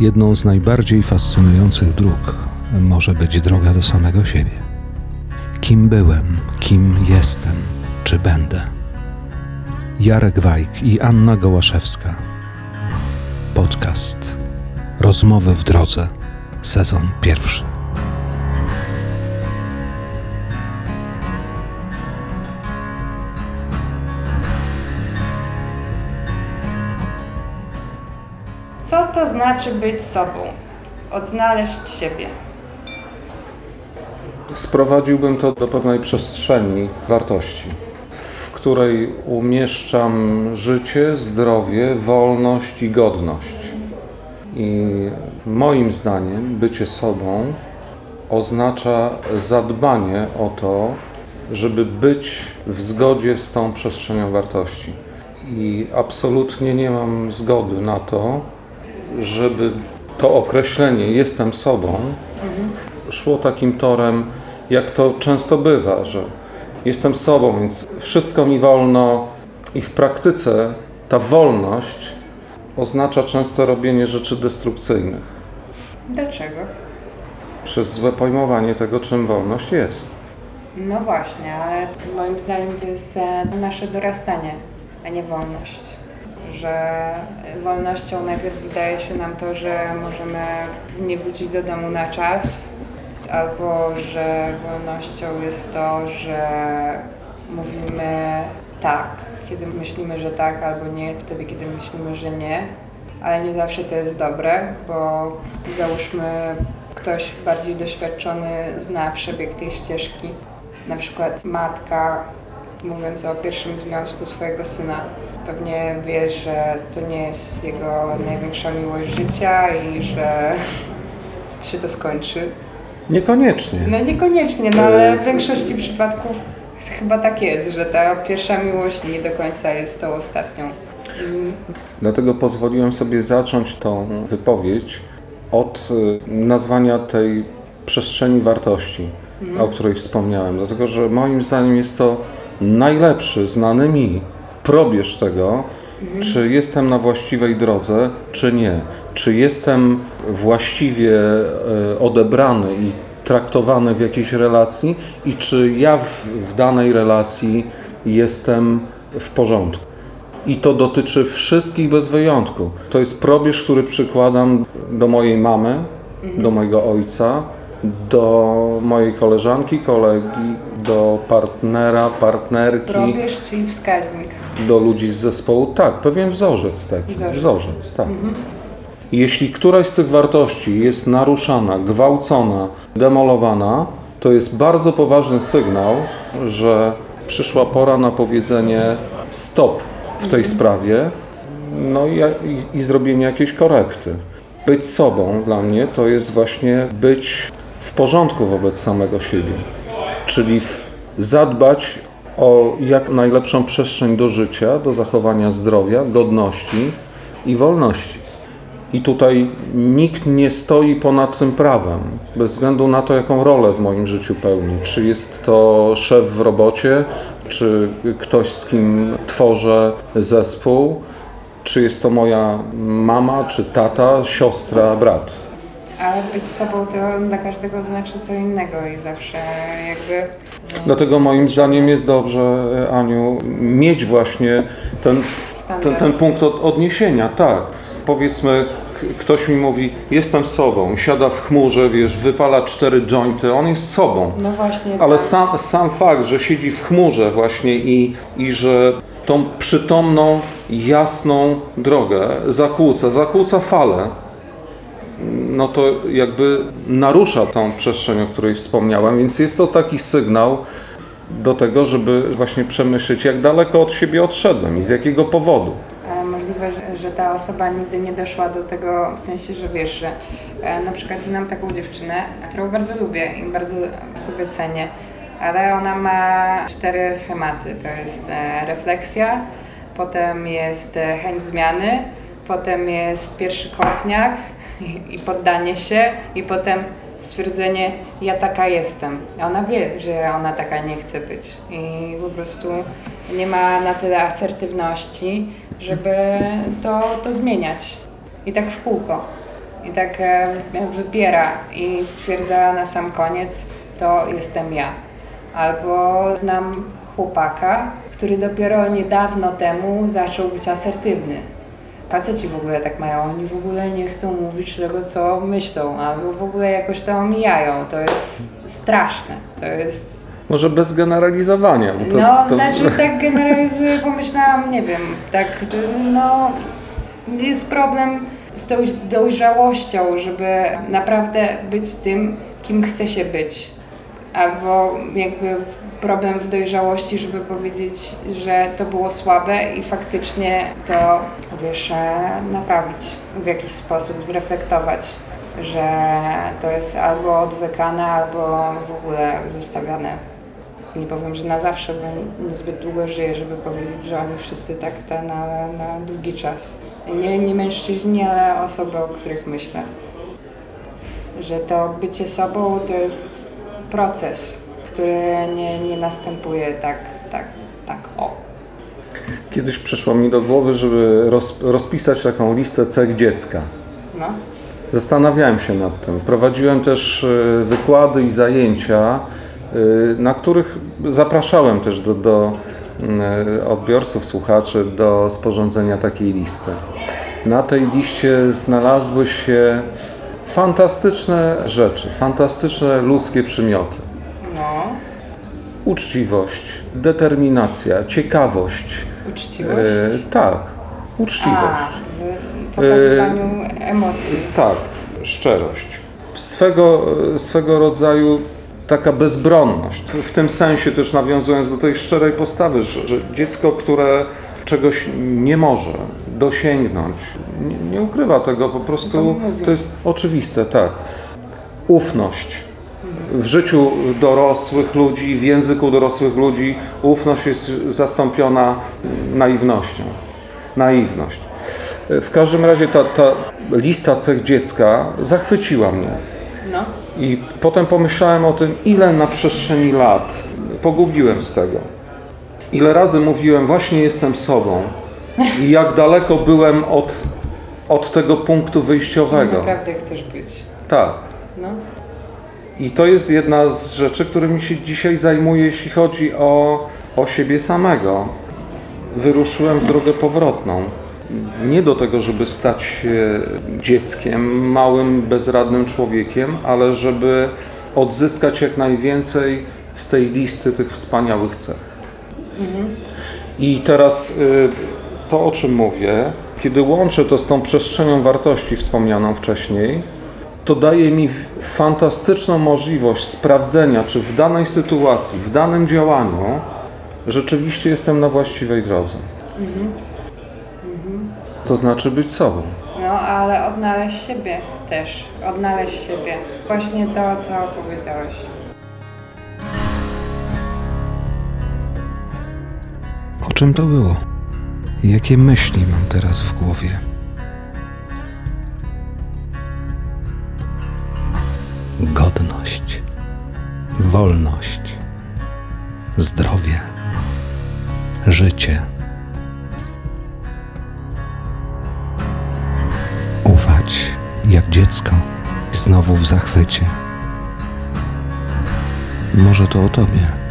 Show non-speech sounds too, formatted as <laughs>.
Jedną z najbardziej fascynujących dróg może być droga do samego siebie. Kim byłem, kim jestem, czy będę? Jarek Wajk i Anna Gołaszewska. Podcast Rozmowy w drodze, sezon pierwszy. To znaczy być sobą? Odnaleźć siebie. Sprowadziłbym to do pewnej przestrzeni wartości, w której umieszczam życie, zdrowie, wolność i godność. I moim zdaniem bycie sobą oznacza zadbanie o to, żeby być w zgodzie z tą przestrzenią wartości. I absolutnie nie mam zgody na to, żeby to określenie jestem sobą szło takim torem, jak to często bywa, że jestem sobą, więc wszystko mi wolno i w praktyce ta wolność oznacza często robienie rzeczy destrukcyjnych Dlaczego? przez złe pojmowanie tego, czym wolność jest. No właśnie, ale moim zdaniem to jest e, nasze dorastanie, a nie wolność. Że wolnością najpierw wydaje się nam to, że możemy nie wrócić do domu na czas, albo że wolnością jest to, że mówimy tak, kiedy myślimy, że tak, albo nie, wtedy, kiedy myślimy, że nie. Ale nie zawsze to jest dobre, bo załóżmy, ktoś bardziej doświadczony zna przebieg tej ścieżki. Na przykład matka, mówiąc o pierwszym związku swojego syna, pewnie wie, że to nie jest jego największa miłość życia i że <laughs> się to skończy. Niekoniecznie. No niekoniecznie, no ale w większości przypadków chyba tak jest, że ta pierwsza miłość nie do końca jest tą ostatnią. Mm, Dlatego pozwoliłem sobie zacząć tą wypowiedź od y, nazwania tej przestrzeni wartości, o której wspomniałem. Dlatego, że moim zdaniem jest to najlepszy, znany mi probierz tego, czy jestem na właściwej drodze, czy nie. Czy jestem właściwie y, odebrany i traktowany w jakiejś relacji i czy ja w, w danej relacji jestem w porządku. I to dotyczy wszystkich bez wyjątku. To jest probierz, który przykładam do mojej mamy, do mojego ojca, do mojej koleżanki, kolegi, do partnera, partnerki, Probierz, czyli wskaźnik. do ludzi z zespołu. Tak, pewien wzorzec taki. Wzorzec. Wzorzec, tak. I Jeśli któraś z tych wartości jest naruszana, gwałcona, demolowana, to jest bardzo poważny sygnał, że przyszła pora na powiedzenie stop w tej sprawie no i, i, i zrobienie jakiejś korekty. Być sobą dla mnie to jest właśnie być w porządku wobec samego siebie, czyli zadbać o jak najlepszą przestrzeń do życia, do zachowania zdrowia, godności i wolności. I tutaj nikt nie stoi ponad tym prawem, bez względu na to, jaką rolę w moim życiu pełni. Czy jest to szef w robocie, czy ktoś, z kim tworzę zespół, czy jest to moja mama, czy tata, siostra, brat. Ale być sobą to dla każdego znaczy co innego i zawsze jakby... Dlatego moim zdaniem jest dobrze, Aniu, mieć właśnie ten, ten, ten punkt od, odniesienia, tak. Powiedzmy, ktoś mi mówi, jestem sobą, siada w chmurze, wiesz, wypala cztery jointy, on jest sobą. No właśnie. Ale tak. sam, sam fakt, że siedzi w chmurze właśnie i, i że tą przytomną, jasną drogę zakłóca, zakłóca falę, no to jakby narusza tą przestrzeń, o której wspomniałem, więc jest to taki sygnał do tego, żeby właśnie przemyśleć, jak daleko od siebie odszedłem i z jakiego powodu. Możliwe, że, że ta osoba nigdy nie doszła do tego, w sensie, że wiesz, że e, na przykład znam taką dziewczynę, którą bardzo lubię i bardzo sobie cenię, ale ona ma cztery schematy. To jest e, refleksja, potem jest e, chęć zmiany, potem jest pierwszy kopniak i, i poddanie się i potem stwierdzenie, ja taka jestem. Ona wie, że ona taka nie chce być i po prostu nie ma na tyle asertywności, żeby to, to zmieniać. I tak w kółko. I tak e, wybiera i stwierdza na sam koniec, to jestem ja. Albo znam chłopaka, który dopiero niedawno temu zaczął być asertywny. Faceci w ogóle tak mają, oni w ogóle nie chcą mówić tego, co myślą, albo w ogóle jakoś to omijają. To jest straszne. To jest Może bez generalizowania. Bo to, no, to, znaczy tak generalizuję, pomyślałam, nie wiem, tak, no jest problem z tą dojrzałością, żeby naprawdę być tym, kim chce się być. Albo jakby problem w dojrzałości, żeby powiedzieć, że to było słabe i faktycznie to, wiesz, naprawić w jakiś sposób, zreflektować, że to jest albo odwykane, albo w ogóle zostawiane nie powiem, że na zawsze, bo niezbyt długo żyję, żeby powiedzieć, że oni wszyscy tak te na, na długi czas. Nie, nie mężczyźni, ale osoby, o których myślę. Że to bycie sobą to jest proces, który nie, nie następuje tak, tak, tak o. Kiedyś przyszło mi do głowy, żeby roz, rozpisać taką listę cech dziecka. No. Zastanawiałem się nad tym. Prowadziłem też e, wykłady i zajęcia, e, na których zapraszałem też do, do e, odbiorców, słuchaczy do sporządzenia takiej listy. Na tej liście znalazły się fantastyczne rzeczy, fantastyczne ludzkie przymioty. No. Uczciwość, determinacja, ciekawość. Uczciwość. E, tak, uczciwość. A, w pokazywaniu emocji. Tak, szczerość. Swego, swego rodzaju taka bezbronność. W, w tym sensie też nawiązując do tej szczerej postawy, że, że dziecko, które czegoś nie może dosięgnąć, nie, nie ukrywa tego, po prostu to jest oczywiste, tak. Ufność. W życiu dorosłych ludzi, w języku dorosłych ludzi ufność jest zastąpiona naiwnością. Naiwność. W każdym razie ta, ta lista cech dziecka zachwyciła mnie. No. I potem pomyślałem o tym, ile na przestrzeni lat pogubiłem z tego. Ile razy mówiłem, właśnie jestem sobą. I jak daleko byłem od, od tego punktu wyjściowego. Naprawdę chcesz być. Tak. No. I to jest jedna z rzeczy, którymi się dzisiaj zajmuję, jeśli chodzi o, o siebie samego. Wyruszyłem w drogę powrotną. Nie do tego, żeby stać się dzieckiem, małym, bezradnym człowiekiem, ale żeby odzyskać jak najwięcej z tej listy tych wspaniałych cech. I teraz y, to, o czym mówię, kiedy łączę to z tą przestrzenią wartości wspomnianą wcześniej, to daje mi fantastyczną możliwość sprawdzenia, czy w danej sytuacji, w danym działaniu rzeczywiście jestem na właściwej drodze. To znaczy być sobą. No, ale odnaleźć siebie też. Odnaleźć siebie. Właśnie to, co powiedziałeś. O czym to było? Jakie myśli mam teraz w głowie? Godność, wolność, zdrowie, życie. Ufać jak dziecko, znowu w zachwycie. Może to o tobie.